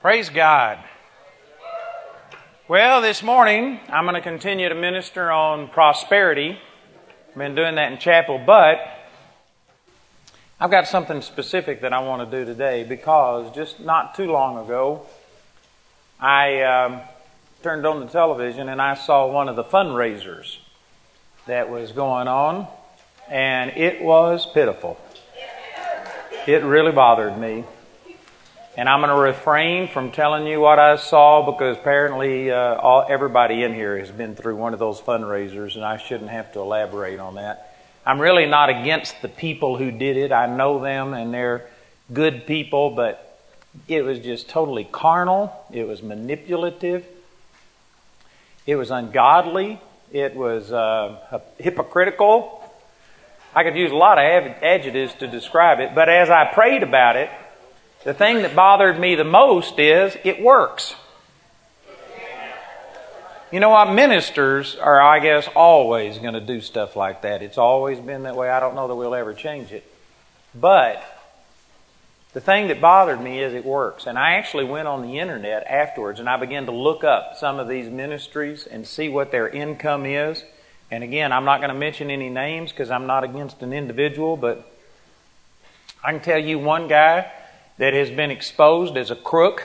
Praise God. Well, this morning I'm going to continue to minister on prosperity. I've been doing that in chapel, but I've got something specific that I want to do today because just not too long ago I um, turned on the television and I saw one of the fundraisers that was going on, and it was pitiful. It really bothered me. And I'm going to refrain from telling you what I saw because apparently uh, all, everybody in here has been through one of those fundraisers, and I shouldn't have to elaborate on that. I'm really not against the people who did it. I know them, and they're good people, but it was just totally carnal. It was manipulative. It was ungodly. It was uh, hypocritical. I could use a lot of adjectives to describe it, but as I prayed about it, the thing that bothered me the most is it works. You know what? Ministers are, I guess, always going to do stuff like that. It's always been that way. I don't know that we'll ever change it. But the thing that bothered me is it works. And I actually went on the internet afterwards and I began to look up some of these ministries and see what their income is. And again, I'm not going to mention any names because I'm not against an individual, but I can tell you one guy that has been exposed as a crook,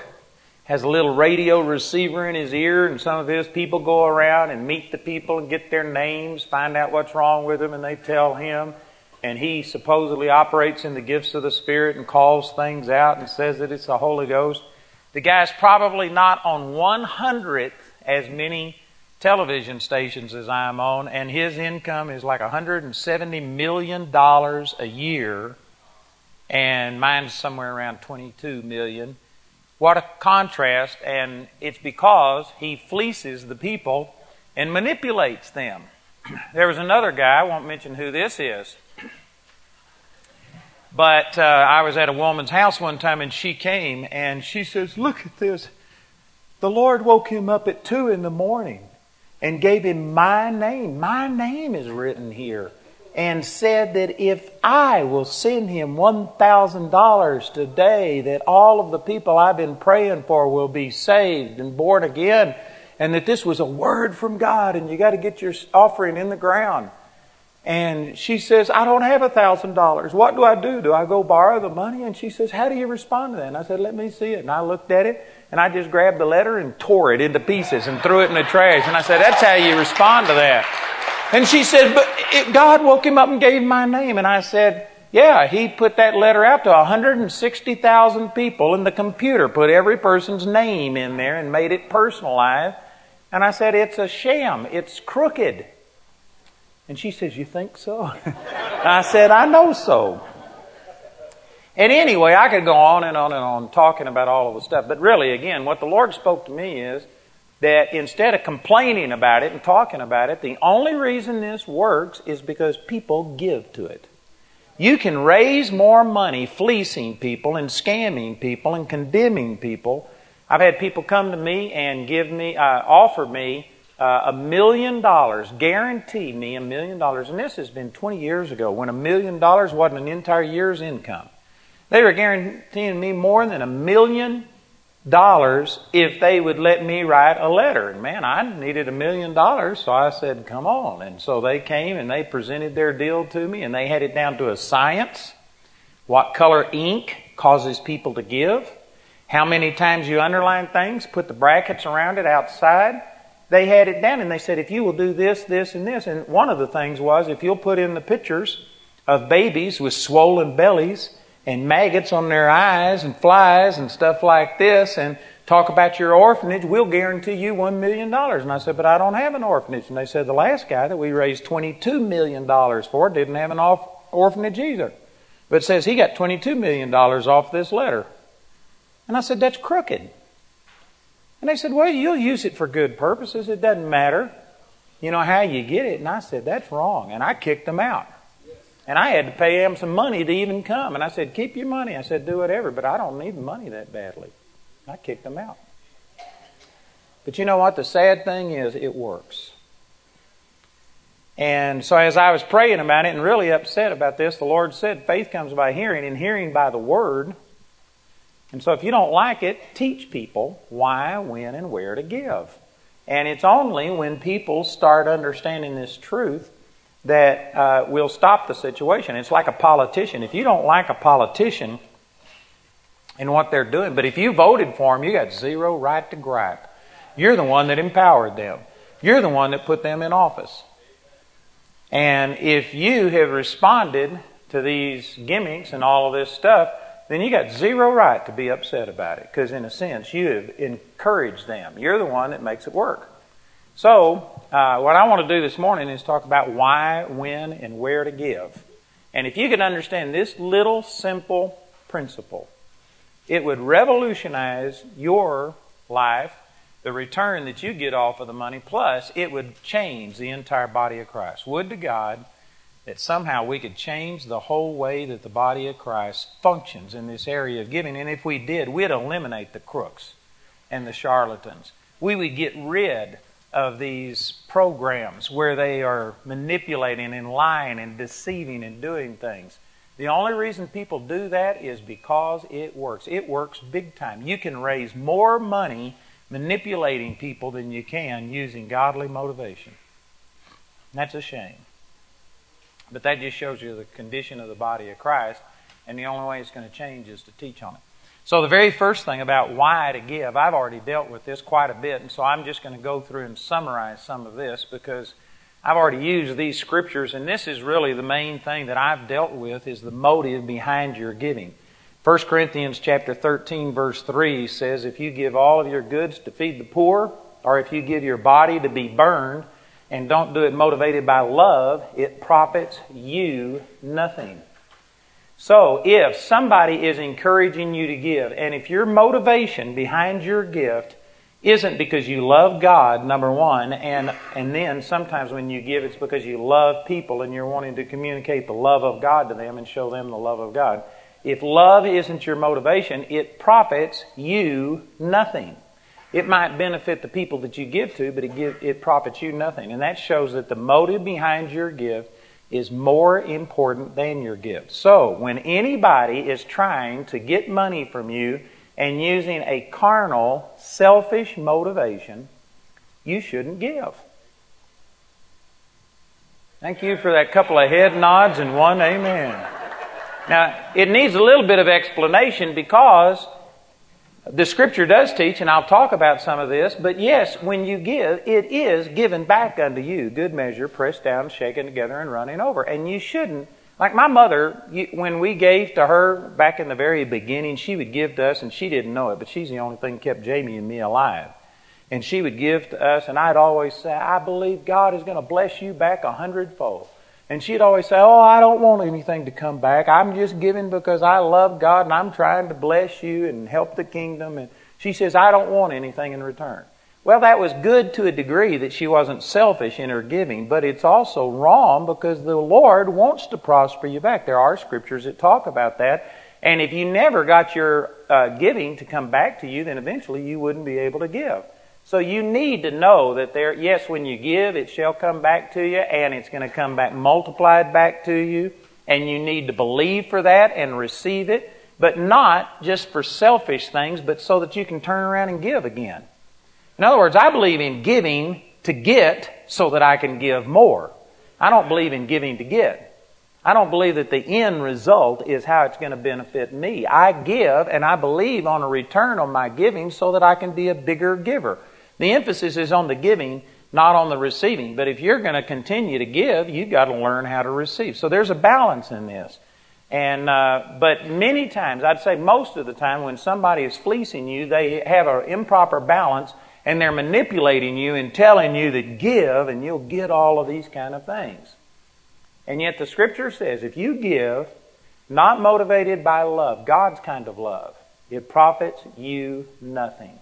has a little radio receiver in his ear, and some of his people go around and meet the people and get their names, find out what's wrong with them, and they tell him. And he supposedly operates in the gifts of the Spirit and calls things out and says that it's the Holy Ghost. The guy's probably not on one hundredth as many television stations as I'm on, and his income is like $170 million a year and mine's somewhere around 22 million. What a contrast, and it's because he fleeces the people and manipulates them. There was another guy, I won't mention who this is, but uh, I was at a woman's house one time and she came and she says, Look at this. The Lord woke him up at 2 in the morning and gave him my name. My name is written here and said that if I will send him $1,000 today, that all of the people I've been praying for will be saved and born again, and that this was a word from God, and you got to get your offering in the ground. And she says, I don't have a thousand dollars. What do I do? Do I go borrow the money? And she says, How do you respond to that? And I said, Let me see it. And I looked at it and I just grabbed the letter and tore it into pieces and threw it in the trash. And I said, That's how you respond to that. And she said, But it, God woke him up and gave my name. And I said, Yeah, he put that letter out to 160,000 people, and the computer put every person's name in there and made it personalized. And I said, It's a sham, it's crooked. And she says, You think so? I said, I know so. And anyway, I could go on and on and on talking about all of the stuff. But really, again, what the Lord spoke to me is that instead of complaining about it and talking about it, the only reason this works is because people give to it. You can raise more money fleecing people and scamming people and condemning people. I've had people come to me and give me, uh, offer me uh, a million dollars, guarantee me a million dollars, and this has been 20 years ago when a million dollars wasn't an entire year's income. They were guaranteeing me more than a million dollars if they would let me write a letter. And man, I needed a million dollars, so I said, come on. And so they came and they presented their deal to me and they had it down to a science. What color ink causes people to give. How many times you underline things, put the brackets around it outside. They had it down and they said, if you will do this, this, and this. And one of the things was, if you'll put in the pictures of babies with swollen bellies and maggots on their eyes and flies and stuff like this and talk about your orphanage, we'll guarantee you $1 million. And I said, but I don't have an orphanage. And they said, the last guy that we raised $22 million for didn't have an orphanage either. But says he got $22 million off this letter. And I said, that's crooked. And they said, well, you'll use it for good purposes. It doesn't matter. You know how you get it. And I said, that's wrong. And I kicked them out. And I had to pay him some money to even come. And I said, Keep your money. I said, Do whatever, but I don't need money that badly. I kicked him out. But you know what? The sad thing is, it works. And so as I was praying about it and really upset about this, the Lord said, Faith comes by hearing, and hearing by the Word. And so if you don't like it, teach people why, when, and where to give. And it's only when people start understanding this truth that uh, we'll stop the situation. It's like a politician. If you don't like a politician and what they're doing, but if you voted for them, you got zero right to gripe. You're the one that empowered them. You're the one that put them in office. And if you have responded to these gimmicks and all of this stuff, then you got zero right to be upset about it because, in a sense, you have encouraged them. You're the one that makes it work. So, uh, what I want to do this morning is talk about why, when, and where to give. And if you could understand this little simple principle, it would revolutionize your life, the return that you get off of the money, plus it would change the entire body of Christ. Would to God that somehow we could change the whole way that the body of Christ functions in this area of giving. And if we did, we'd eliminate the crooks and the charlatans. We would get rid of these programs where they are manipulating and lying and deceiving and doing things. The only reason people do that is because it works. It works big time. You can raise more money manipulating people than you can using godly motivation. That's a shame. But that just shows you the condition of the body of Christ, and the only way it's going to change is to teach on it. So, the very first thing about why to give, I've already dealt with this quite a bit, and so I'm just going to go through and summarize some of this because I've already used these scriptures, and this is really the main thing that I've dealt with is the motive behind your giving. 1 Corinthians chapter 13 verse 3 says if you give all of your goods to feed the poor or if you give your body to be burned and don't do it motivated by love, it profits you nothing. So, if somebody is encouraging you to give, and if your motivation behind your gift isn't because you love God, number one, and, and then sometimes when you give, it's because you love people and you're wanting to communicate the love of God to them and show them the love of God. If love isn't your motivation, it profits you nothing. It might benefit the people that you give to, but it, give, it profits you nothing. And that shows that the motive behind your gift is more important than your gift. So, when anybody is trying to get money from you and using a carnal, selfish motivation, you shouldn't give. Thank you for that couple of head nods and one amen. Now, it needs a little bit of explanation because the scripture does teach, and I'll talk about some of this, but yes, when you give, it is given back unto you. Good measure, pressed down, shaken together, and running over. And you shouldn't, like my mother, when we gave to her back in the very beginning, she would give to us, and she didn't know it, but she's the only thing kept Jamie and me alive. And she would give to us, and I'd always say, I believe God is going to bless you back a hundredfold. And she'd always say, Oh, I don't want anything to come back. I'm just giving because I love God and I'm trying to bless you and help the kingdom. And she says, I don't want anything in return. Well, that was good to a degree that she wasn't selfish in her giving, but it's also wrong because the Lord wants to prosper you back. There are scriptures that talk about that. And if you never got your uh, giving to come back to you, then eventually you wouldn't be able to give. So you need to know that there, yes, when you give, it shall come back to you, and it's going to come back multiplied back to you, and you need to believe for that and receive it, but not just for selfish things, but so that you can turn around and give again. In other words, I believe in giving to get so that I can give more. I don't believe in giving to get. I don't believe that the end result is how it's going to benefit me. I give and I believe on a return on my giving so that I can be a bigger giver. The emphasis is on the giving, not on the receiving. But if you're going to continue to give, you've got to learn how to receive. So there's a balance in this. And uh, but many times, I'd say most of the time, when somebody is fleecing you, they have an improper balance, and they're manipulating you and telling you that give, and you'll get all of these kind of things. And yet the Scripture says, if you give, not motivated by love, God's kind of love, it profits you nothing.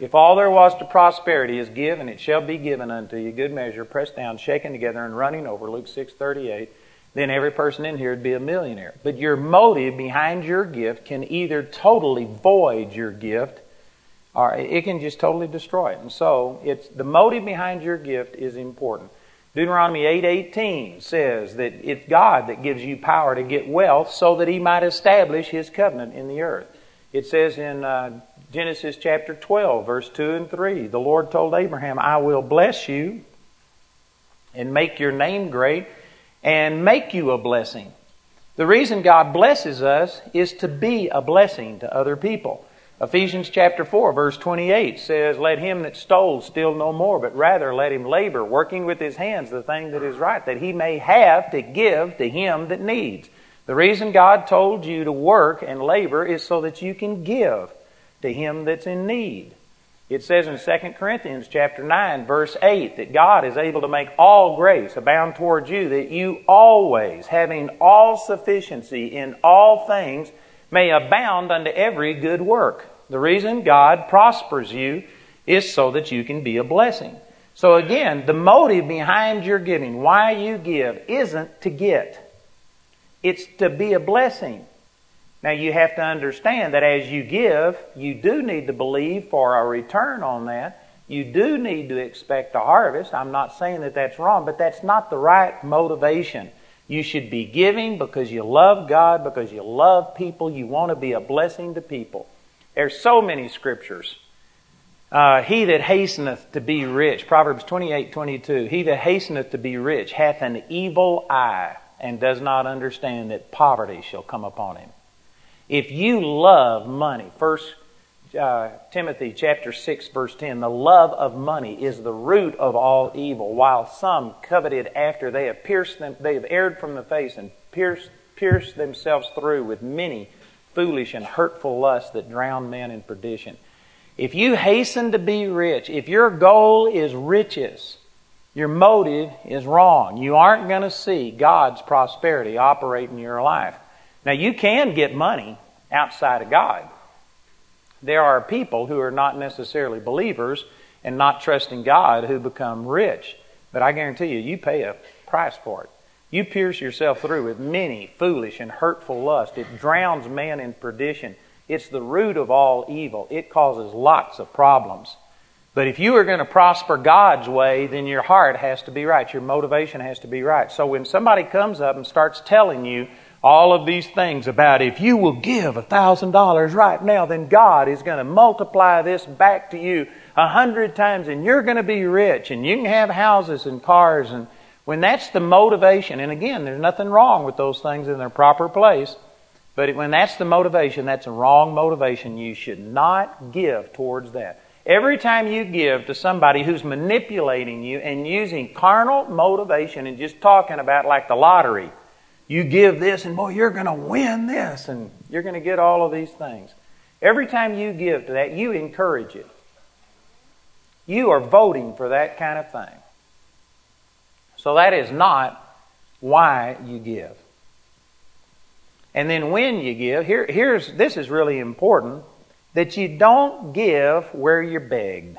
If all there was to prosperity is give, and it shall be given unto you, good measure, pressed down, shaken together, and running over, Luke 6.38, then every person in here would be a millionaire. But your motive behind your gift can either totally void your gift, or it can just totally destroy it. And so, it's the motive behind your gift is important. Deuteronomy 8:18 says that it's God that gives you power to get wealth so that he might establish his covenant in the earth. It says in uh, Genesis chapter 12 verse 2 and 3, the Lord told Abraham, "I will bless you and make your name great and make you a blessing." The reason God blesses us is to be a blessing to other people. Ephesians chapter 4 verse 28 says, Let him that stole steal no more, but rather let him labor, working with his hands the thing that is right, that he may have to give to him that needs. The reason God told you to work and labor is so that you can give to him that's in need. It says in 2 Corinthians chapter 9 verse 8 that God is able to make all grace abound towards you that you always having all sufficiency in all things may abound unto every good work. The reason God prospers you is so that you can be a blessing. So again, the motive behind your giving, why you give, isn't to get. It's to be a blessing. Now you have to understand that as you give, you do need to believe for a return on that. You do need to expect a harvest. I'm not saying that that's wrong, but that's not the right motivation. You should be giving because you love God, because you love people, you want to be a blessing to people. There's so many scriptures. Uh, he that hasteneth to be rich, Proverbs 28, 22, he that hasteneth to be rich hath an evil eye and does not understand that poverty shall come upon him. If you love money, first uh, Timothy chapter 6 verse 10, the love of money is the root of all evil, while some coveted after they have pierced them, they have erred from the face and pierced, pierced themselves through with many foolish and hurtful lusts that drown men in perdition. If you hasten to be rich, if your goal is riches, your motive is wrong. You aren't going to see God's prosperity operate in your life. Now you can get money outside of God. There are people who are not necessarily believers and not trusting God who become rich. But I guarantee you, you pay a price for it. You pierce yourself through with many foolish and hurtful lusts. It drowns man in perdition. It's the root of all evil. It causes lots of problems. But if you are going to prosper God's way, then your heart has to be right. Your motivation has to be right. So when somebody comes up and starts telling you all of these things about if you will give a thousand dollars right now, then God is going to multiply this back to you a hundred times and you're going to be rich and you can have houses and cars and when that's the motivation, and again, there's nothing wrong with those things in their proper place, but when that's the motivation, that's a wrong motivation. You should not give towards that. Every time you give to somebody who's manipulating you and using carnal motivation and just talking about like the lottery, you give this and boy, you're going to win this and you're going to get all of these things. Every time you give to that, you encourage it. You are voting for that kind of thing. So that is not why you give. And then when you give, here, here's this is really important that you don't give where you're begged.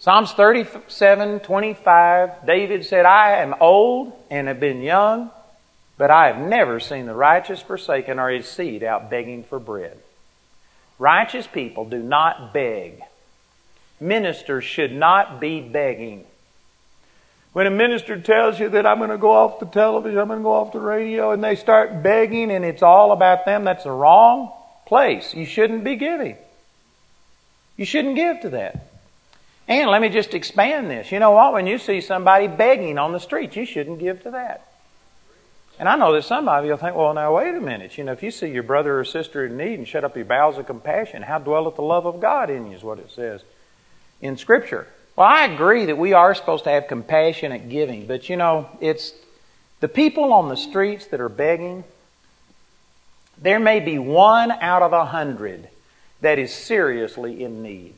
Psalms 37, 25, David said, I am old and have been young, but I have never seen the righteous forsaken or his seed out begging for bread. Righteous people do not beg. Ministers should not be begging. When a minister tells you that I'm going to go off the television, I'm going to go off the radio, and they start begging and it's all about them, that's the wrong place. You shouldn't be giving. You shouldn't give to that. And let me just expand this. You know what? When you see somebody begging on the street, you shouldn't give to that. And I know that some of you will think, well, now wait a minute. You know, if you see your brother or sister in need and shut up your bowels of compassion, how dwelleth the love of God in you, is what it says in Scripture. Well, I agree that we are supposed to have compassionate giving, but you know, it's the people on the streets that are begging, there may be one out of a hundred that is seriously in need.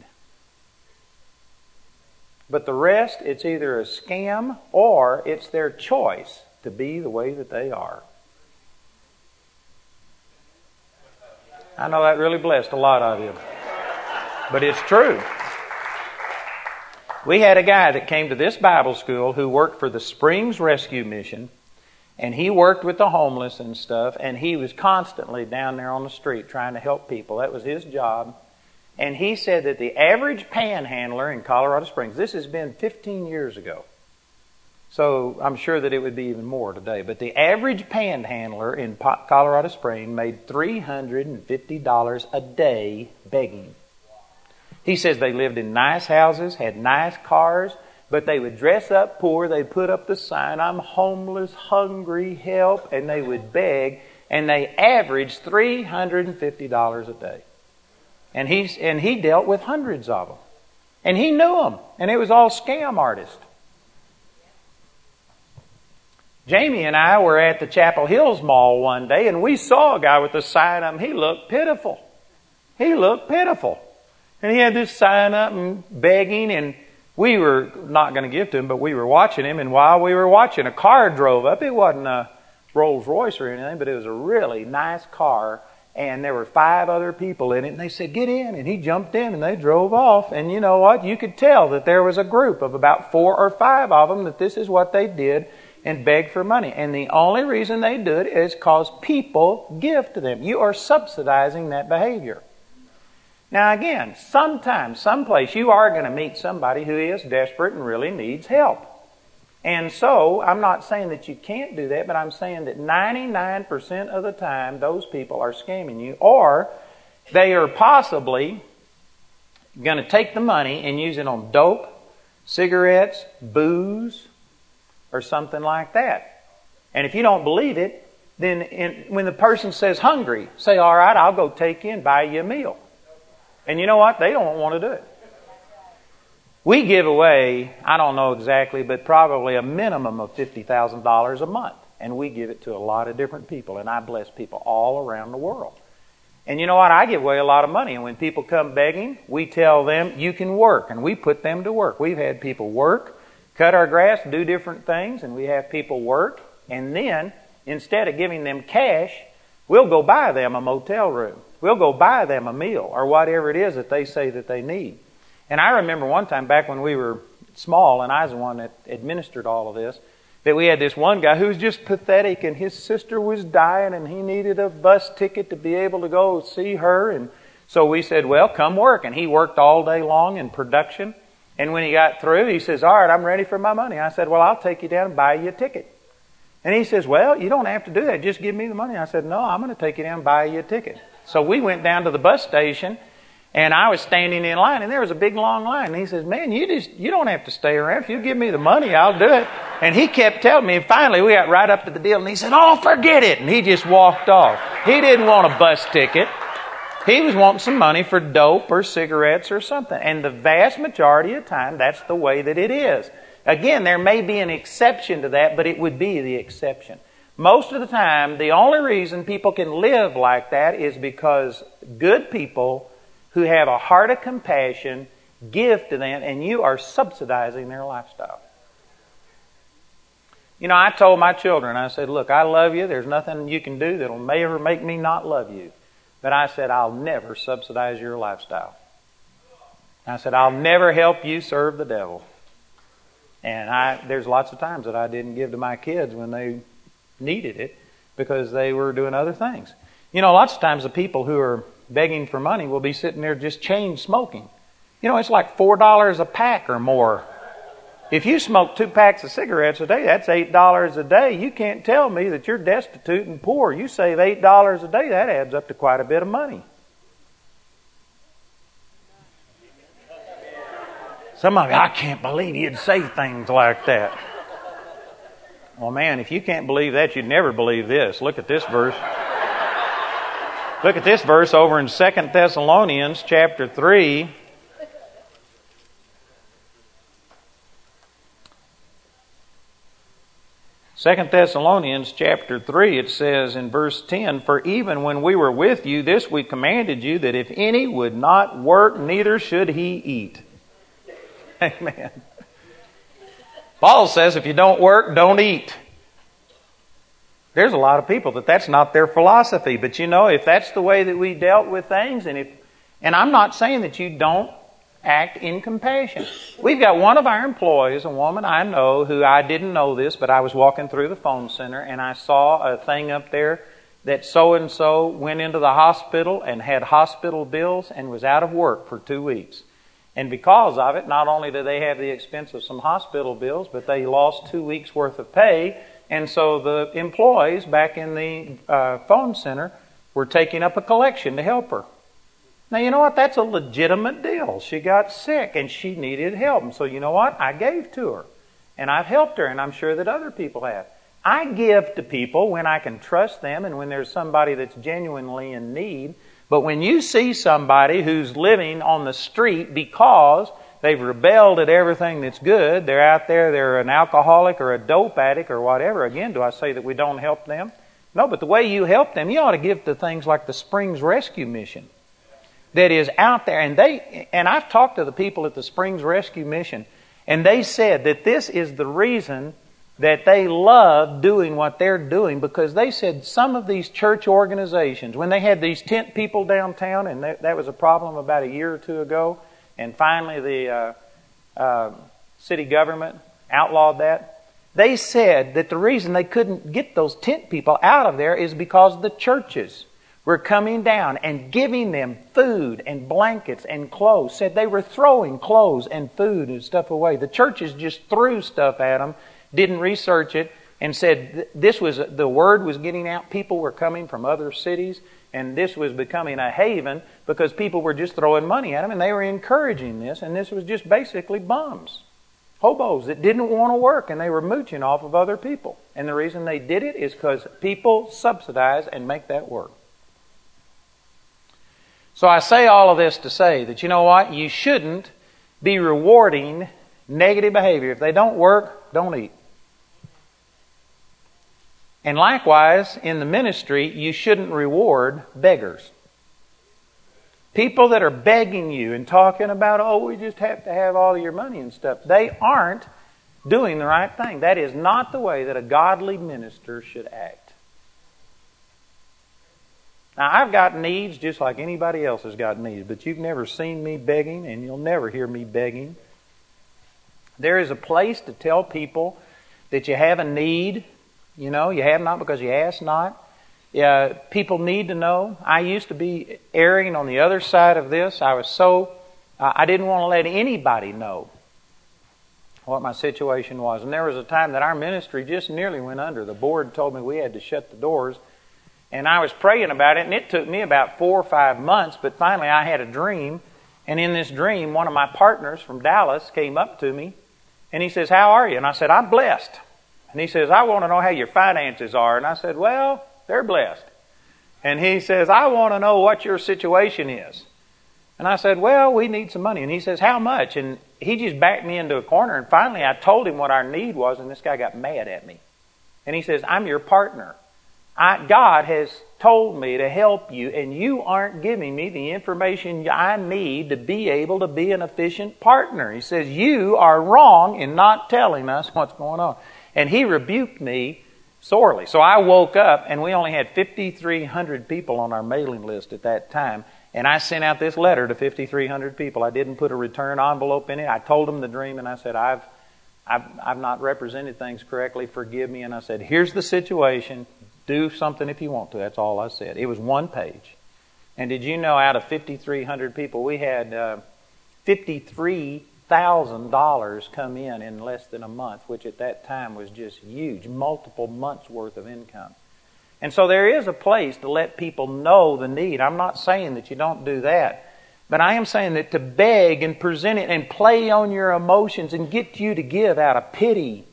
But the rest, it's either a scam or it's their choice to be the way that they are. I know that really blessed a lot of you. But it's true. We had a guy that came to this Bible school who worked for the Springs Rescue Mission, and he worked with the homeless and stuff, and he was constantly down there on the street trying to help people. That was his job. And he said that the average panhandler in Colorado Springs, this has been 15 years ago, so I'm sure that it would be even more today. But the average panhandler in Colorado Springs made $350 a day begging. He says they lived in nice houses, had nice cars, but they would dress up poor. They'd put up the sign, I'm homeless, hungry, help, and they would beg, and they averaged $350 a day. And, he's, and he dealt with hundreds of them. And he knew them, and it was all scam artists. Jamie and I were at the Chapel Hills Mall one day and we saw a guy with a sign up. He looked pitiful. He looked pitiful. And he had this sign up and begging and we were not going to give to him, but we were watching him. And while we were watching, a car drove up. It wasn't a Rolls Royce or anything, but it was a really nice car. And there were five other people in it. And they said, get in. And he jumped in and they drove off. And you know what? You could tell that there was a group of about four or five of them that this is what they did and beg for money. And the only reason they do it is because people give to them. You are subsidizing that behavior. Now again, sometimes, someplace, you are going to meet somebody who is desperate and really needs help. And so, I'm not saying that you can't do that, but I'm saying that 99% of the time, those people are scamming you, or they are possibly going to take the money and use it on dope, cigarettes, booze, or something like that. And if you don't believe it, then in, when the person says hungry, say, all right, I'll go take you and buy you a meal. And you know what? They don't want to do it. We give away, I don't know exactly, but probably a minimum of $50,000 a month. And we give it to a lot of different people. And I bless people all around the world. And you know what? I give away a lot of money. And when people come begging, we tell them, you can work. And we put them to work. We've had people work cut our grass, do different things, and we have people work. And then, instead of giving them cash, we'll go buy them a motel room. We'll go buy them a meal or whatever it is that they say that they need. And I remember one time back when we were small and I was the one that administered all of this, that we had this one guy who was just pathetic and his sister was dying and he needed a bus ticket to be able to go see her. And so we said, well, come work. And he worked all day long in production. And when he got through, he says, All right, I'm ready for my money. I said, Well, I'll take you down and buy you a ticket. And he says, Well, you don't have to do that. Just give me the money. I said, No, I'm going to take you down and buy you a ticket. So we went down to the bus station and I was standing in line and there was a big long line. And he says, Man, you just, you don't have to stay around. If you give me the money, I'll do it. And he kept telling me, and finally we got right up to the deal and he said, Oh, forget it. And he just walked off. He didn't want a bus ticket. He was wanting some money for dope or cigarettes or something. And the vast majority of the time, that's the way that it is. Again, there may be an exception to that, but it would be the exception. Most of the time, the only reason people can live like that is because good people who have a heart of compassion give to them, and you are subsidizing their lifestyle. You know, I told my children, I said, look, I love you. There's nothing you can do that'll ever make me not love you. But I said, I'll never subsidize your lifestyle. I said, I'll never help you serve the devil. And I, there's lots of times that I didn't give to my kids when they needed it because they were doing other things. You know, lots of times the people who are begging for money will be sitting there just chain smoking. You know, it's like $4 a pack or more if you smoke two packs of cigarettes a day, that's $8 a day. You can't tell me that you're destitute and poor. You save $8 a day, that adds up to quite a bit of money. Some of you, I can't believe you'd say things like that. Well, man, if you can't believe that, you'd never believe this. Look at this verse. Look at this verse over in 2 Thessalonians chapter 3. Second Thessalonians chapter 3, it says in verse 10, For even when we were with you, this we commanded you, that if any would not work, neither should he eat. Amen. Paul says if you don't work, don't eat. There's a lot of people that that's not their philosophy, but you know, if that's the way that we dealt with things, and if, and I'm not saying that you don't act in compassion. We've got one of our employees, a woman I know who I didn't know this, but I was walking through the phone center and I saw a thing up there that so and so went into the hospital and had hospital bills and was out of work for two weeks. And because of it, not only did they have the expense of some hospital bills, but they lost two weeks worth of pay. And so the employees back in the uh, phone center were taking up a collection to help her. Now, you know what? That's a legitimate deal. She got sick and she needed help. And so, you know what? I gave to her. And I've helped her, and I'm sure that other people have. I give to people when I can trust them and when there's somebody that's genuinely in need. But when you see somebody who's living on the street because they've rebelled at everything that's good, they're out there, they're an alcoholic or a dope addict or whatever, again, do I say that we don't help them? No, but the way you help them, you ought to give to things like the Springs Rescue Mission that is out there. And they, and I've talked to the people at the Springs Rescue Mission, and they said that this is the reason that they love doing what they're doing because they said some of these church organizations, when they had these tent people downtown, and that, that was a problem about a year or two ago, and finally the uh, uh, city government outlawed that. They said that the reason they couldn't get those tent people out of there is because the churches were coming down and giving them food and blankets and clothes. Said they were throwing clothes and food and stuff away. The churches just threw stuff at them, didn't research it, and said this was the word was getting out. People were coming from other cities, and this was becoming a haven because people were just throwing money at them, and they were encouraging this. And this was just basically bums, hobos that didn't want to work, and they were mooching off of other people. And the reason they did it is because people subsidize and make that work. So I say all of this to say that you know what? You shouldn't be rewarding negative behavior. If they don't work, don't eat. And likewise, in the ministry, you shouldn't reward beggars. People that are begging you and talking about, oh, we just have to have all your money and stuff, they aren't doing the right thing. That is not the way that a godly minister should act. Now, I've got needs just like anybody else has got needs, but you've never seen me begging, and you'll never hear me begging. There is a place to tell people that you have a need. You know, you have not because you ask not. Yeah, people need to know. I used to be erring on the other side of this. I was so, I didn't want to let anybody know what my situation was. And there was a time that our ministry just nearly went under. The board told me we had to shut the doors and I was praying about it, and it took me about four or five months, but finally I had a dream. And in this dream, one of my partners from Dallas came up to me, and he says, How are you? And I said, I'm blessed. And he says, I want to know how your finances are. And I said, Well, they're blessed. And he says, I want to know what your situation is. And I said, Well, we need some money. And he says, How much? And he just backed me into a corner. And finally, I told him what our need was, and this guy got mad at me. And he says, I'm your partner. I, God has told me to help you, and you aren't giving me the information I need to be able to be an efficient partner. He says, You are wrong in not telling us what's going on. And he rebuked me sorely. So I woke up, and we only had 5,300 people on our mailing list at that time. And I sent out this letter to 5,300 people. I didn't put a return envelope in it. I told them the dream, and I said, I've, I've, I've not represented things correctly. Forgive me. And I said, Here's the situation. Do something if you want to. That's all I said. It was one page. And did you know out of 5,300 people, we had uh, $53,000 come in in less than a month, which at that time was just huge, multiple months worth of income. And so there is a place to let people know the need. I'm not saying that you don't do that. But I am saying that to beg and present it and play on your emotions and get you to give out of pity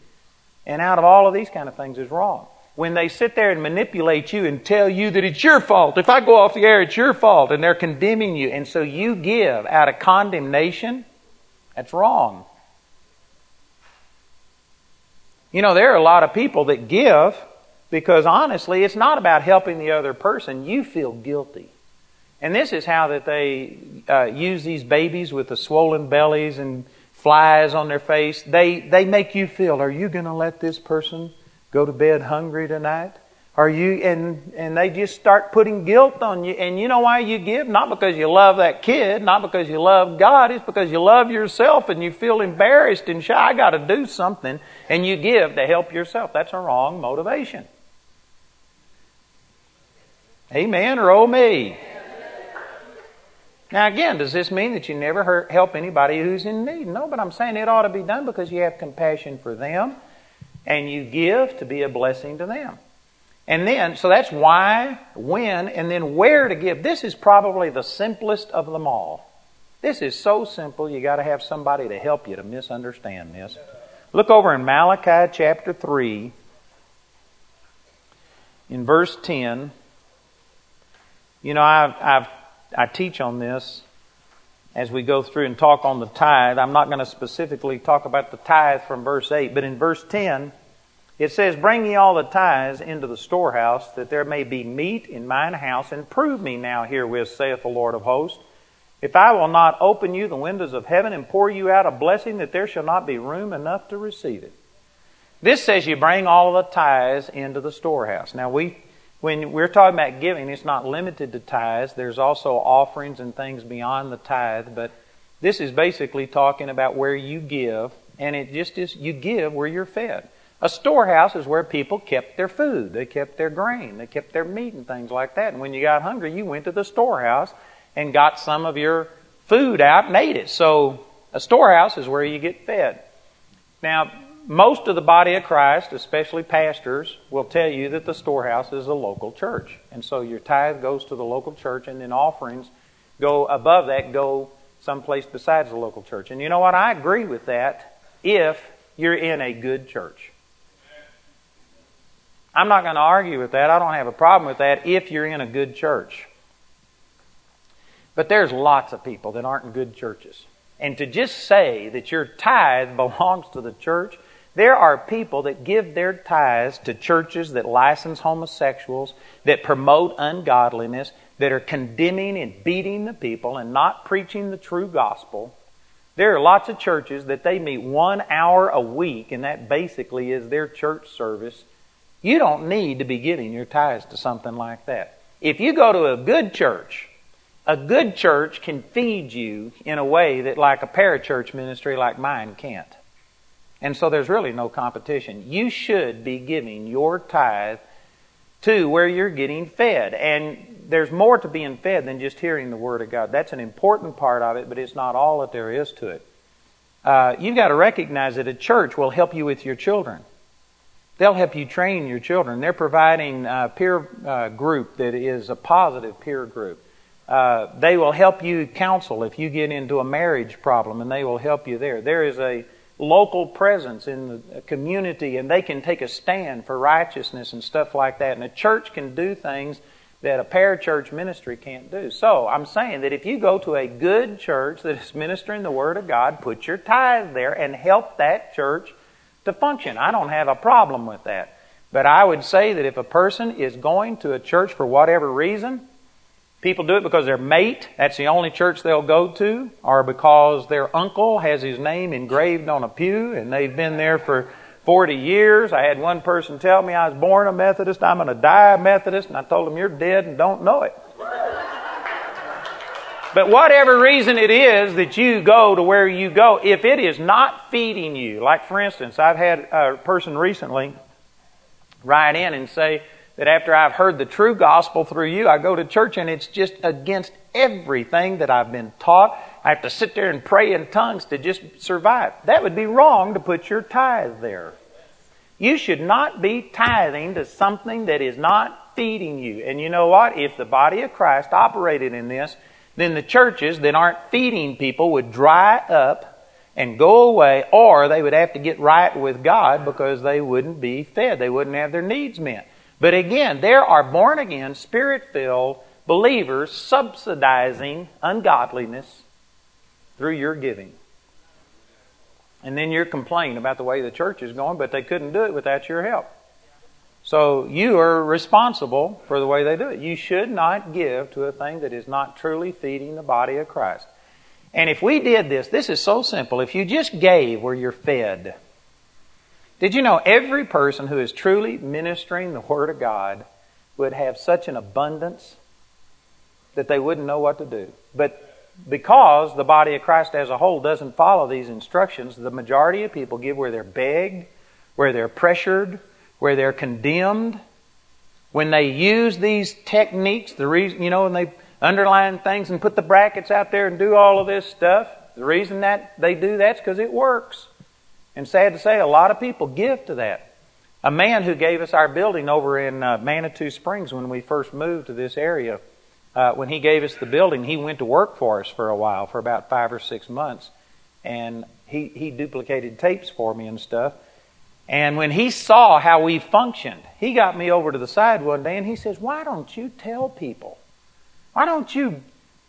and out of all of these kind of things is wrong when they sit there and manipulate you and tell you that it's your fault. If I go off the air, it's your fault. And they're condemning you. And so you give out of condemnation. That's wrong. You know, there are a lot of people that give because honestly, it's not about helping the other person. You feel guilty. And this is how that they uh, use these babies with the swollen bellies and flies on their face. They, they make you feel, are you going to let this person go to bed hungry tonight? Are you and and they just start putting guilt on you and you know why you give? Not because you love that kid, not because you love God, it's because you love yourself and you feel embarrassed and shy, I gotta do something, and you give to help yourself. That's a wrong motivation. Amen or oh me? Now, again, does this mean that you never help anybody who's in need? No, but I'm saying it ought to be done because you have compassion for them and you give to be a blessing to them. And then, so that's why, when, and then where to give. This is probably the simplest of them all. This is so simple, you got to have somebody to help you to misunderstand this. Look over in Malachi chapter 3, in verse 10. You know, I've, I've I teach on this as we go through and talk on the tithe. I'm not going to specifically talk about the tithe from verse 8, but in verse 10, it says, Bring ye all the tithes into the storehouse, that there may be meat in mine house, and prove me now herewith, saith the Lord of hosts. If I will not open you the windows of heaven and pour you out a blessing, that there shall not be room enough to receive it. This says you bring all the tithes into the storehouse. Now we when we're talking about giving, it's not limited to tithes. There's also offerings and things beyond the tithe, but this is basically talking about where you give, and it just is you give where you're fed. A storehouse is where people kept their food. They kept their grain. They kept their meat and things like that. And when you got hungry, you went to the storehouse and got some of your food out and ate it. So a storehouse is where you get fed. Now, most of the body of Christ, especially pastors, will tell you that the storehouse is a local church. And so your tithe goes to the local church, and then offerings go above that, go someplace besides the local church. And you know what? I agree with that if you're in a good church. I'm not going to argue with that. I don't have a problem with that if you're in a good church. But there's lots of people that aren't in good churches. And to just say that your tithe belongs to the church there are people that give their tithes to churches that license homosexuals, that promote ungodliness, that are condemning and beating the people and not preaching the true gospel. There are lots of churches that they meet one hour a week, and that basically is their church service. You don't need to be giving your tithes to something like that. If you go to a good church, a good church can feed you in a way that, like a parachurch ministry like mine, can't. And so there's really no competition. You should be giving your tithe to where you're getting fed. And there's more to being fed than just hearing the Word of God. That's an important part of it, but it's not all that there is to it. Uh, you've got to recognize that a church will help you with your children. They'll help you train your children. They're providing a peer uh, group that is a positive peer group. Uh, they will help you counsel if you get into a marriage problem, and they will help you there. There is a local presence in the community and they can take a stand for righteousness and stuff like that. And a church can do things that a parachurch ministry can't do. So I'm saying that if you go to a good church that is ministering the Word of God, put your tithe there and help that church to function. I don't have a problem with that. But I would say that if a person is going to a church for whatever reason, People do it because their mate, that's the only church they'll go to, or because their uncle has his name engraved on a pew and they've been there for 40 years. I had one person tell me I was born a Methodist, I'm going to die a Methodist, and I told him, You're dead and don't know it. But whatever reason it is that you go to where you go, if it is not feeding you, like for instance, I've had a person recently write in and say, that after I've heard the true gospel through you, I go to church and it's just against everything that I've been taught. I have to sit there and pray in tongues to just survive. That would be wrong to put your tithe there. You should not be tithing to something that is not feeding you. And you know what? If the body of Christ operated in this, then the churches that aren't feeding people would dry up and go away, or they would have to get right with God because they wouldn't be fed. They wouldn't have their needs met. But again, there are born again, spirit filled believers subsidizing ungodliness through your giving. And then you're complaining about the way the church is going, but they couldn't do it without your help. So you are responsible for the way they do it. You should not give to a thing that is not truly feeding the body of Christ. And if we did this, this is so simple. If you just gave where you're fed, did you know every person who is truly ministering the Word of God would have such an abundance that they wouldn't know what to do? But because the body of Christ as a whole doesn't follow these instructions, the majority of people give where they're begged, where they're pressured, where they're condemned, when they use these techniques, the reason, you know, when they underline things and put the brackets out there and do all of this stuff, the reason that they do that's because it works. And sad to say, a lot of people give to that. A man who gave us our building over in uh, Manitou Springs when we first moved to this area, uh, when he gave us the building, he went to work for us for a while, for about five or six months. And he, he duplicated tapes for me and stuff. And when he saw how we functioned, he got me over to the side one day and he says, Why don't you tell people? Why don't you,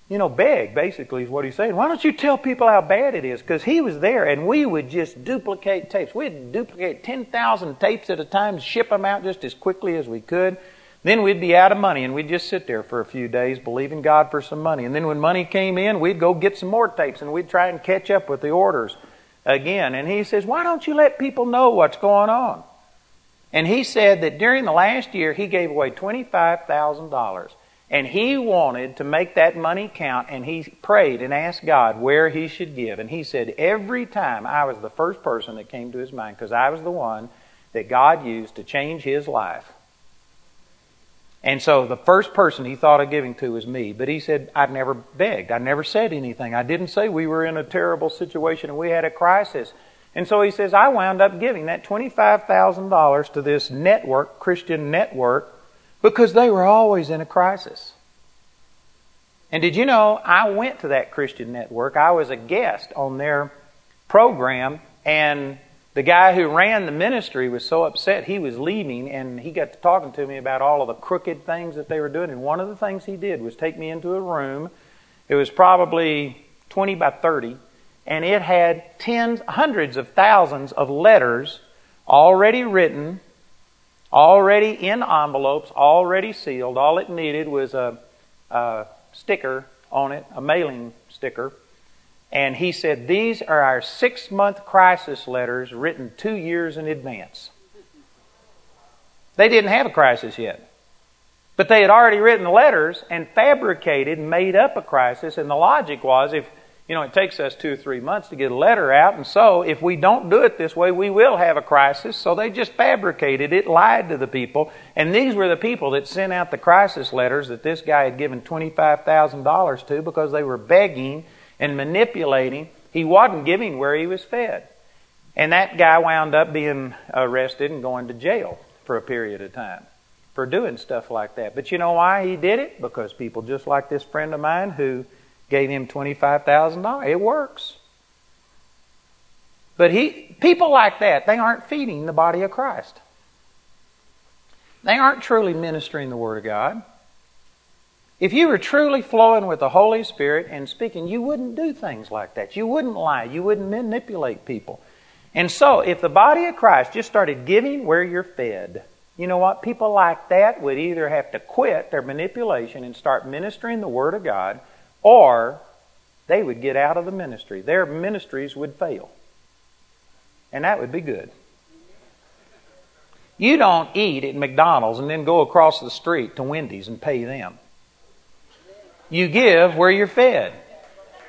you know, beg, basically, is what he's saying. Why don't you tell people how bad it is? Because he was there and we would just duplicate tapes. We'd duplicate 10,000 tapes at a time, ship them out just as quickly as we could. Then we'd be out of money and we'd just sit there for a few days believing God for some money. And then when money came in, we'd go get some more tapes and we'd try and catch up with the orders again. And he says, Why don't you let people know what's going on? And he said that during the last year, he gave away $25,000. And he wanted to make that money count, and he prayed and asked God where he should give. And he said, Every time I was the first person that came to his mind, because I was the one that God used to change his life. And so the first person he thought of giving to was me. But he said, I've never begged. I never said anything. I didn't say we were in a terrible situation and we had a crisis. And so he says, I wound up giving that $25,000 to this network, Christian network, because they were always in a crisis. And did you know, I went to that Christian network. I was a guest on their program, and the guy who ran the ministry was so upset he was leaving, and he got to talking to me about all of the crooked things that they were doing. And one of the things he did was take me into a room. It was probably 20 by 30, and it had tens, hundreds of thousands of letters already written, already in envelopes, already sealed. All it needed was a, a sticker on it, a mailing sticker and he said, These are our six month crisis letters written two years in advance. They didn't have a crisis yet. But they had already written letters and fabricated, made up a crisis. And the logic was if, you know, it takes us two or three months to get a letter out. And so if we don't do it this way, we will have a crisis. So they just fabricated it, lied to the people. And these were the people that sent out the crisis letters that this guy had given $25,000 to because they were begging and manipulating, he wasn't giving where he was fed. And that guy wound up being arrested and going to jail for a period of time for doing stuff like that. But you know why he did it? Because people just like this friend of mine who gave him $25,000. It works. But he, people like that, they aren't feeding the body of Christ. They aren't truly ministering the Word of God. If you were truly flowing with the Holy Spirit and speaking, you wouldn't do things like that. You wouldn't lie. You wouldn't manipulate people. And so, if the body of Christ just started giving where you're fed, you know what? People like that would either have to quit their manipulation and start ministering the Word of God, or they would get out of the ministry. Their ministries would fail. And that would be good. You don't eat at McDonald's and then go across the street to Wendy's and pay them. You give where you're fed.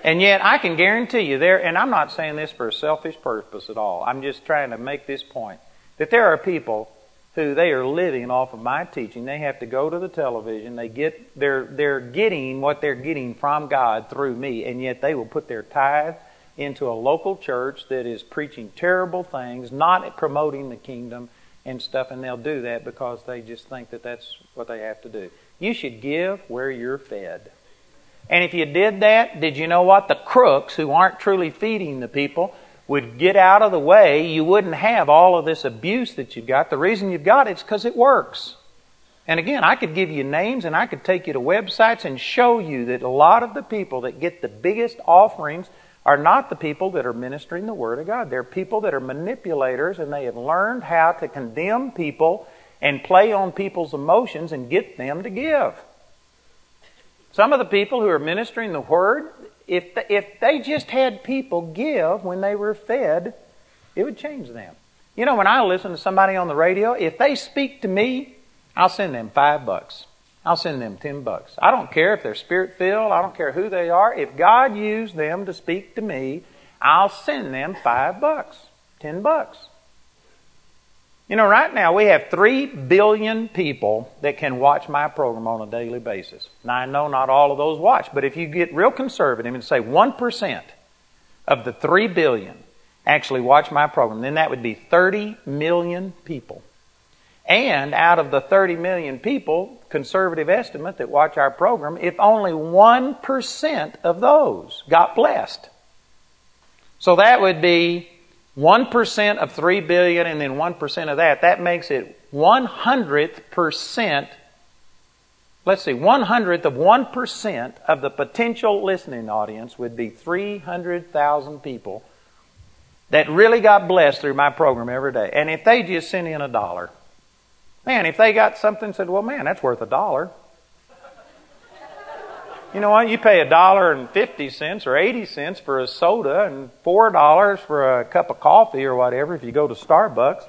And yet, I can guarantee you there, and I'm not saying this for a selfish purpose at all. I'm just trying to make this point that there are people who they are living off of my teaching. They have to go to the television. They get they're they're getting what they're getting from God through me, and yet they will put their tithe into a local church that is preaching terrible things, not promoting the kingdom and stuff, and they'll do that because they just think that that's what they have to do. You should give where you're fed. And if you did that, did you know what? The crooks who aren't truly feeding the people would get out of the way. You wouldn't have all of this abuse that you've got. The reason you've got it's because it works. And again, I could give you names and I could take you to websites and show you that a lot of the people that get the biggest offerings are not the people that are ministering the Word of God. They're people that are manipulators and they have learned how to condemn people and play on people's emotions and get them to give. Some of the people who are ministering the word, if, the, if they just had people give when they were fed, it would change them. You know, when I listen to somebody on the radio, if they speak to me, I'll send them five bucks. I'll send them ten bucks. I don't care if they're spirit filled. I don't care who they are. If God used them to speak to me, I'll send them five bucks, ten bucks. You know, right now we have 3 billion people that can watch my program on a daily basis. Now, I know not all of those watch, but if you get real conservative and say 1% of the 3 billion actually watch my program, then that would be 30 million people. And out of the 30 million people, conservative estimate that watch our program, if only 1% of those got blessed. So that would be 1% of 3 billion and then 1% of that, that makes it 100th percent. Let's see, 100th of 1% of the potential listening audience would be 300,000 people that really got blessed through my program every day. And if they just sent in a dollar, man, if they got something said, well, man, that's worth a dollar. You know what? You pay a dollar and fifty cents or eighty cents for a soda and four dollars for a cup of coffee or whatever if you go to Starbucks.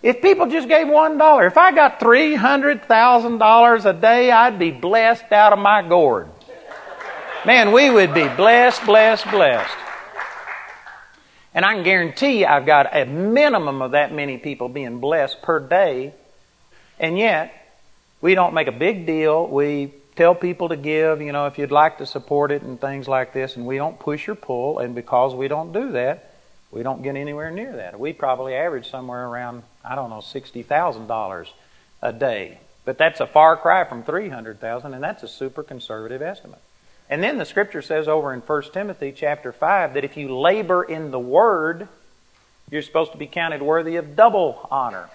If people just gave one dollar, if I got three hundred thousand dollars a day, I'd be blessed out of my gourd. Man, we would be blessed, blessed, blessed. And I can guarantee you I've got a minimum of that many people being blessed per day. And yet, we don't make a big deal. We tell people to give, you know, if you'd like to support it and things like this, and we don't push or pull, and because we don't do that, we don't get anywhere near that. We probably average somewhere around, I don't know, $60,000 a day. But that's a far cry from 300,000, and that's a super conservative estimate. And then the scripture says over in 1 Timothy chapter 5 that if you labor in the word, you're supposed to be counted worthy of double honor.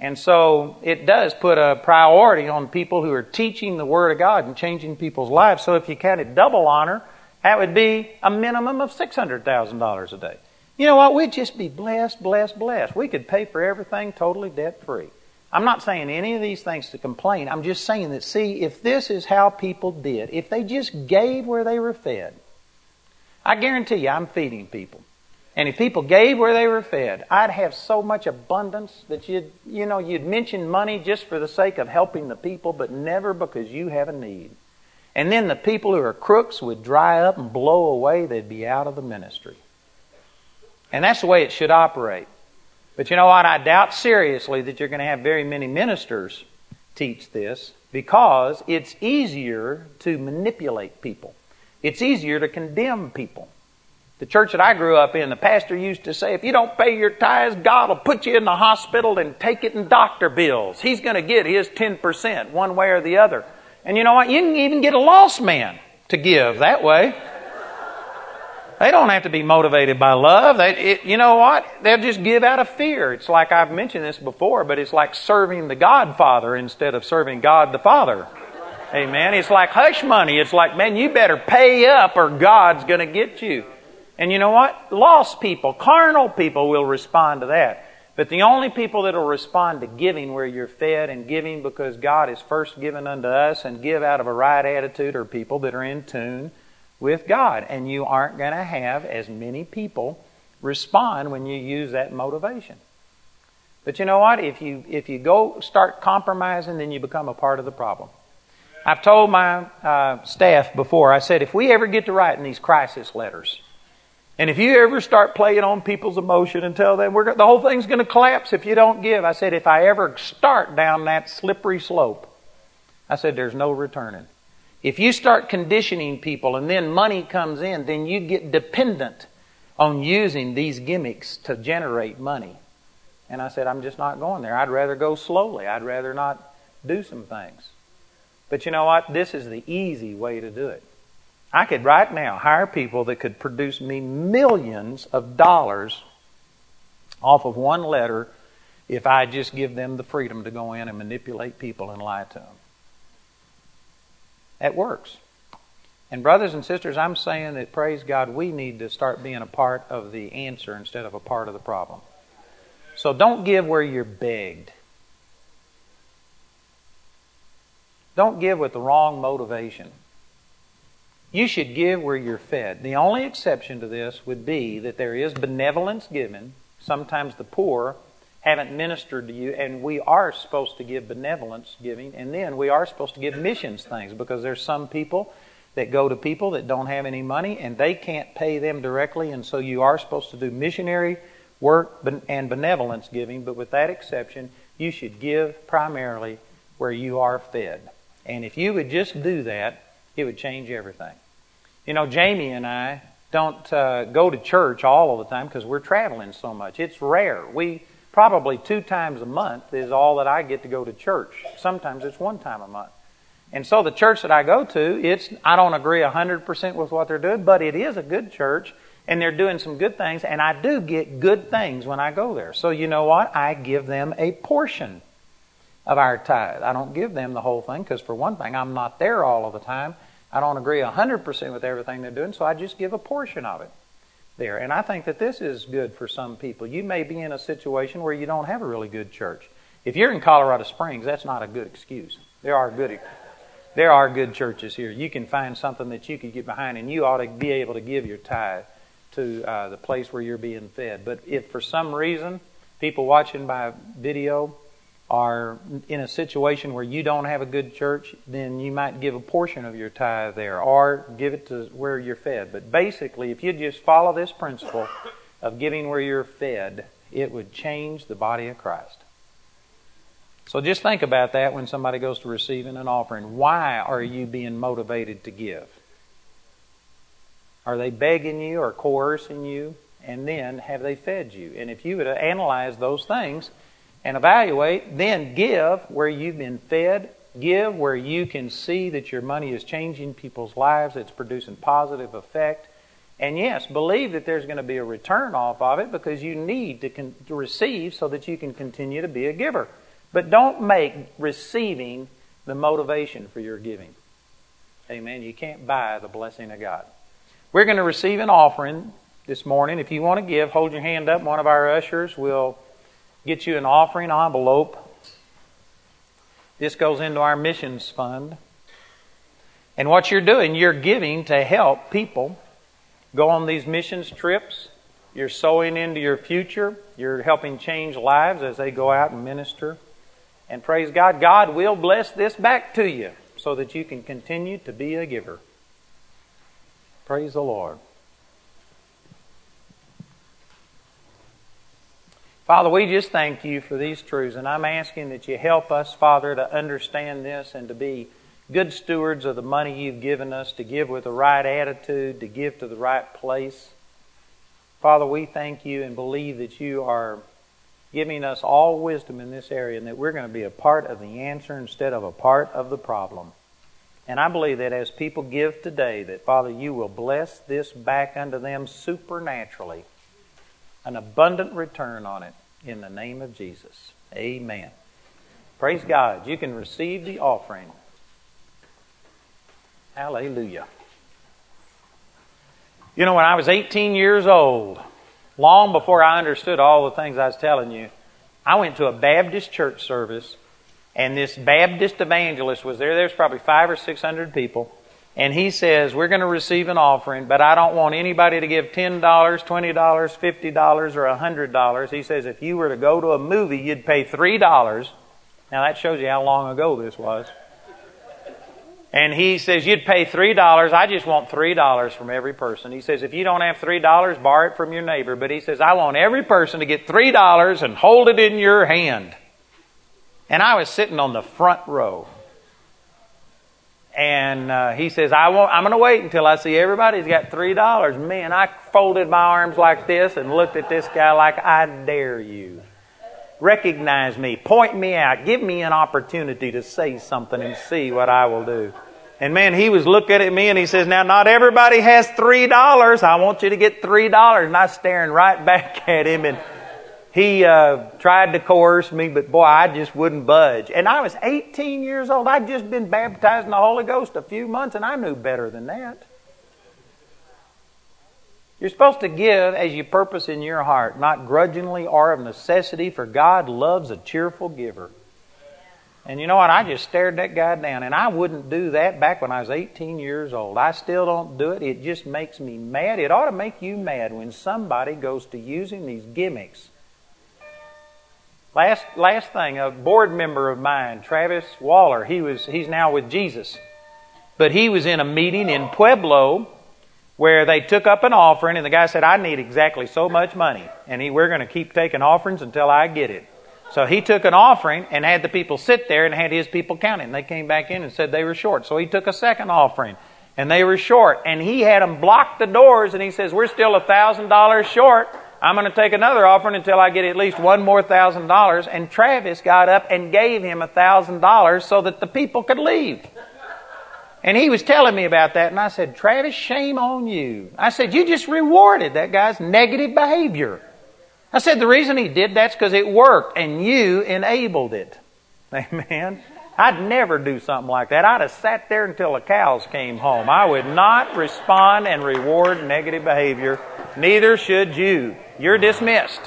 And so it does put a priority on people who are teaching the Word of God and changing people's lives. So if you counted double honor, that would be a minimum of $600,000 a day. You know what? We'd just be blessed, blessed, blessed. We could pay for everything totally debt free. I'm not saying any of these things to complain. I'm just saying that, see, if this is how people did, if they just gave where they were fed, I guarantee you I'm feeding people. And if people gave where they were fed, I'd have so much abundance that you'd, you know, you'd mention money just for the sake of helping the people, but never because you have a need. And then the people who are crooks would dry up and blow away. They'd be out of the ministry. And that's the way it should operate. But you know what? I doubt seriously that you're going to have very many ministers teach this because it's easier to manipulate people. It's easier to condemn people. The church that I grew up in, the pastor used to say, if you don't pay your tithes, God will put you in the hospital and take it in doctor bills. He's going to get his 10% one way or the other. And you know what? You can even get a lost man to give that way. They don't have to be motivated by love. They, it, you know what? They'll just give out of fear. It's like I've mentioned this before, but it's like serving the Godfather instead of serving God the Father. Amen. It's like hush money. It's like, man, you better pay up or God's going to get you. And you know what? Lost people, carnal people will respond to that. But the only people that will respond to giving where you're fed and giving because God is first given unto us and give out of a right attitude are people that are in tune with God. And you aren't going to have as many people respond when you use that motivation. But you know what? If you, if you go start compromising, then you become a part of the problem. I've told my uh, staff before, I said, if we ever get to writing these crisis letters, and if you ever start playing on people's emotion and tell them we're, the whole thing's going to collapse if you don't give, I said, if I ever start down that slippery slope, I said, there's no returning. If you start conditioning people and then money comes in, then you get dependent on using these gimmicks to generate money. And I said, I'm just not going there. I'd rather go slowly. I'd rather not do some things. But you know what? This is the easy way to do it. I could right now hire people that could produce me millions of dollars off of one letter if I just give them the freedom to go in and manipulate people and lie to them. That works. And brothers and sisters, I'm saying that praise God, we need to start being a part of the answer instead of a part of the problem. So don't give where you're begged. Don't give with the wrong motivation. You should give where you're fed. The only exception to this would be that there is benevolence given. Sometimes the poor haven't ministered to you, and we are supposed to give benevolence giving, and then we are supposed to give missions things because there's some people that go to people that don't have any money and they can't pay them directly, and so you are supposed to do missionary work and benevolence giving, but with that exception, you should give primarily where you are fed. And if you would just do that, it would change everything. You know, Jamie and I don't uh, go to church all of the time because we're traveling so much. It's rare. We probably two times a month is all that I get to go to church. Sometimes it's one time a month. And so the church that I go to, it's I don't agree 100% with what they're doing, but it is a good church and they're doing some good things and I do get good things when I go there. So you know what? I give them a portion of our tithe. I don't give them the whole thing because for one thing, I'm not there all of the time. I don't agree 100% with everything they're doing, so I just give a portion of it there. And I think that this is good for some people. You may be in a situation where you don't have a really good church. If you're in Colorado Springs, that's not a good excuse. There are good there are good churches here. You can find something that you could get behind, and you ought to be able to give your tithe to uh, the place where you're being fed. But if for some reason people watching by video are in a situation where you don't have a good church, then you might give a portion of your tithe there or give it to where you're fed. But basically, if you just follow this principle of giving where you're fed, it would change the body of Christ. So just think about that when somebody goes to receiving an offering. Why are you being motivated to give? Are they begging you or coercing you? And then have they fed you? And if you would analyze those things and evaluate, then give where you've been fed. Give where you can see that your money is changing people's lives, it's producing positive effect. And yes, believe that there's going to be a return off of it because you need to, con- to receive so that you can continue to be a giver. But don't make receiving the motivation for your giving. Amen. You can't buy the blessing of God. We're going to receive an offering this morning. If you want to give, hold your hand up. One of our ushers will get you an offering envelope. This goes into our missions fund. And what you're doing, you're giving to help people go on these missions trips. You're sowing into your future. You're helping change lives as they go out and minister. And praise God, God will bless this back to you so that you can continue to be a giver. Praise the Lord. Father, we just thank you for these truths, and I'm asking that you help us, Father, to understand this and to be good stewards of the money you've given us, to give with the right attitude, to give to the right place. Father, we thank you and believe that you are giving us all wisdom in this area and that we're going to be a part of the answer instead of a part of the problem. And I believe that as people give today, that Father, you will bless this back unto them supernaturally, an abundant return on it in the name of Jesus. Amen. Praise God. You can receive the offering. Hallelujah. You know, when I was 18 years old, long before I understood all the things I was telling you, I went to a Baptist church service, and this Baptist evangelist was there. There's probably five or six hundred people. And he says, We're going to receive an offering, but I don't want anybody to give $10, $20, $50, or $100. He says, If you were to go to a movie, you'd pay $3. Now that shows you how long ago this was. And he says, You'd pay $3. I just want $3 from every person. He says, If you don't have $3, borrow it from your neighbor. But he says, I want every person to get $3 and hold it in your hand. And I was sitting on the front row. And uh, he says, I won't, I'm going to wait until I see everybody's got $3. Man, I folded my arms like this and looked at this guy like, I dare you. Recognize me. Point me out. Give me an opportunity to say something and see what I will do. And man, he was looking at me and he says, now not everybody has three dollars. I want you to get three dollars. And I was staring right back at him and he uh, tried to coerce me, but boy, I just wouldn't budge. And I was 18 years old. I'd just been baptized in the Holy Ghost a few months and I knew better than that. You're supposed to give as you purpose in your heart, not grudgingly or of necessity, for God loves a cheerful giver. And you know what? I just stared that guy down, and I wouldn't do that back when I was 18 years old. I still don't do it. It just makes me mad. It ought to make you mad when somebody goes to using these gimmicks. Last last thing, a board member of mine, Travis Waller, he was he's now with Jesus. But he was in a meeting in Pueblo where they took up an offering and the guy said, I need exactly so much money. And he, we're going to keep taking offerings until I get it. So he took an offering and had the people sit there and had his people count it. And they came back in and said they were short. So he took a second offering and they were short. And he had them block the doors and he says, We're still a thousand dollars short. I'm going to take another offering until I get at least one more thousand dollars. And Travis got up and gave him a thousand dollars so that the people could leave. And he was telling me about that, and I said, Travis, shame on you. I said, you just rewarded that guy's negative behavior. I said, the reason he did that's because it worked, and you enabled it. Amen. I'd never do something like that. I'd have sat there until the cows came home. I would not respond and reward negative behavior. Neither should you. You're dismissed.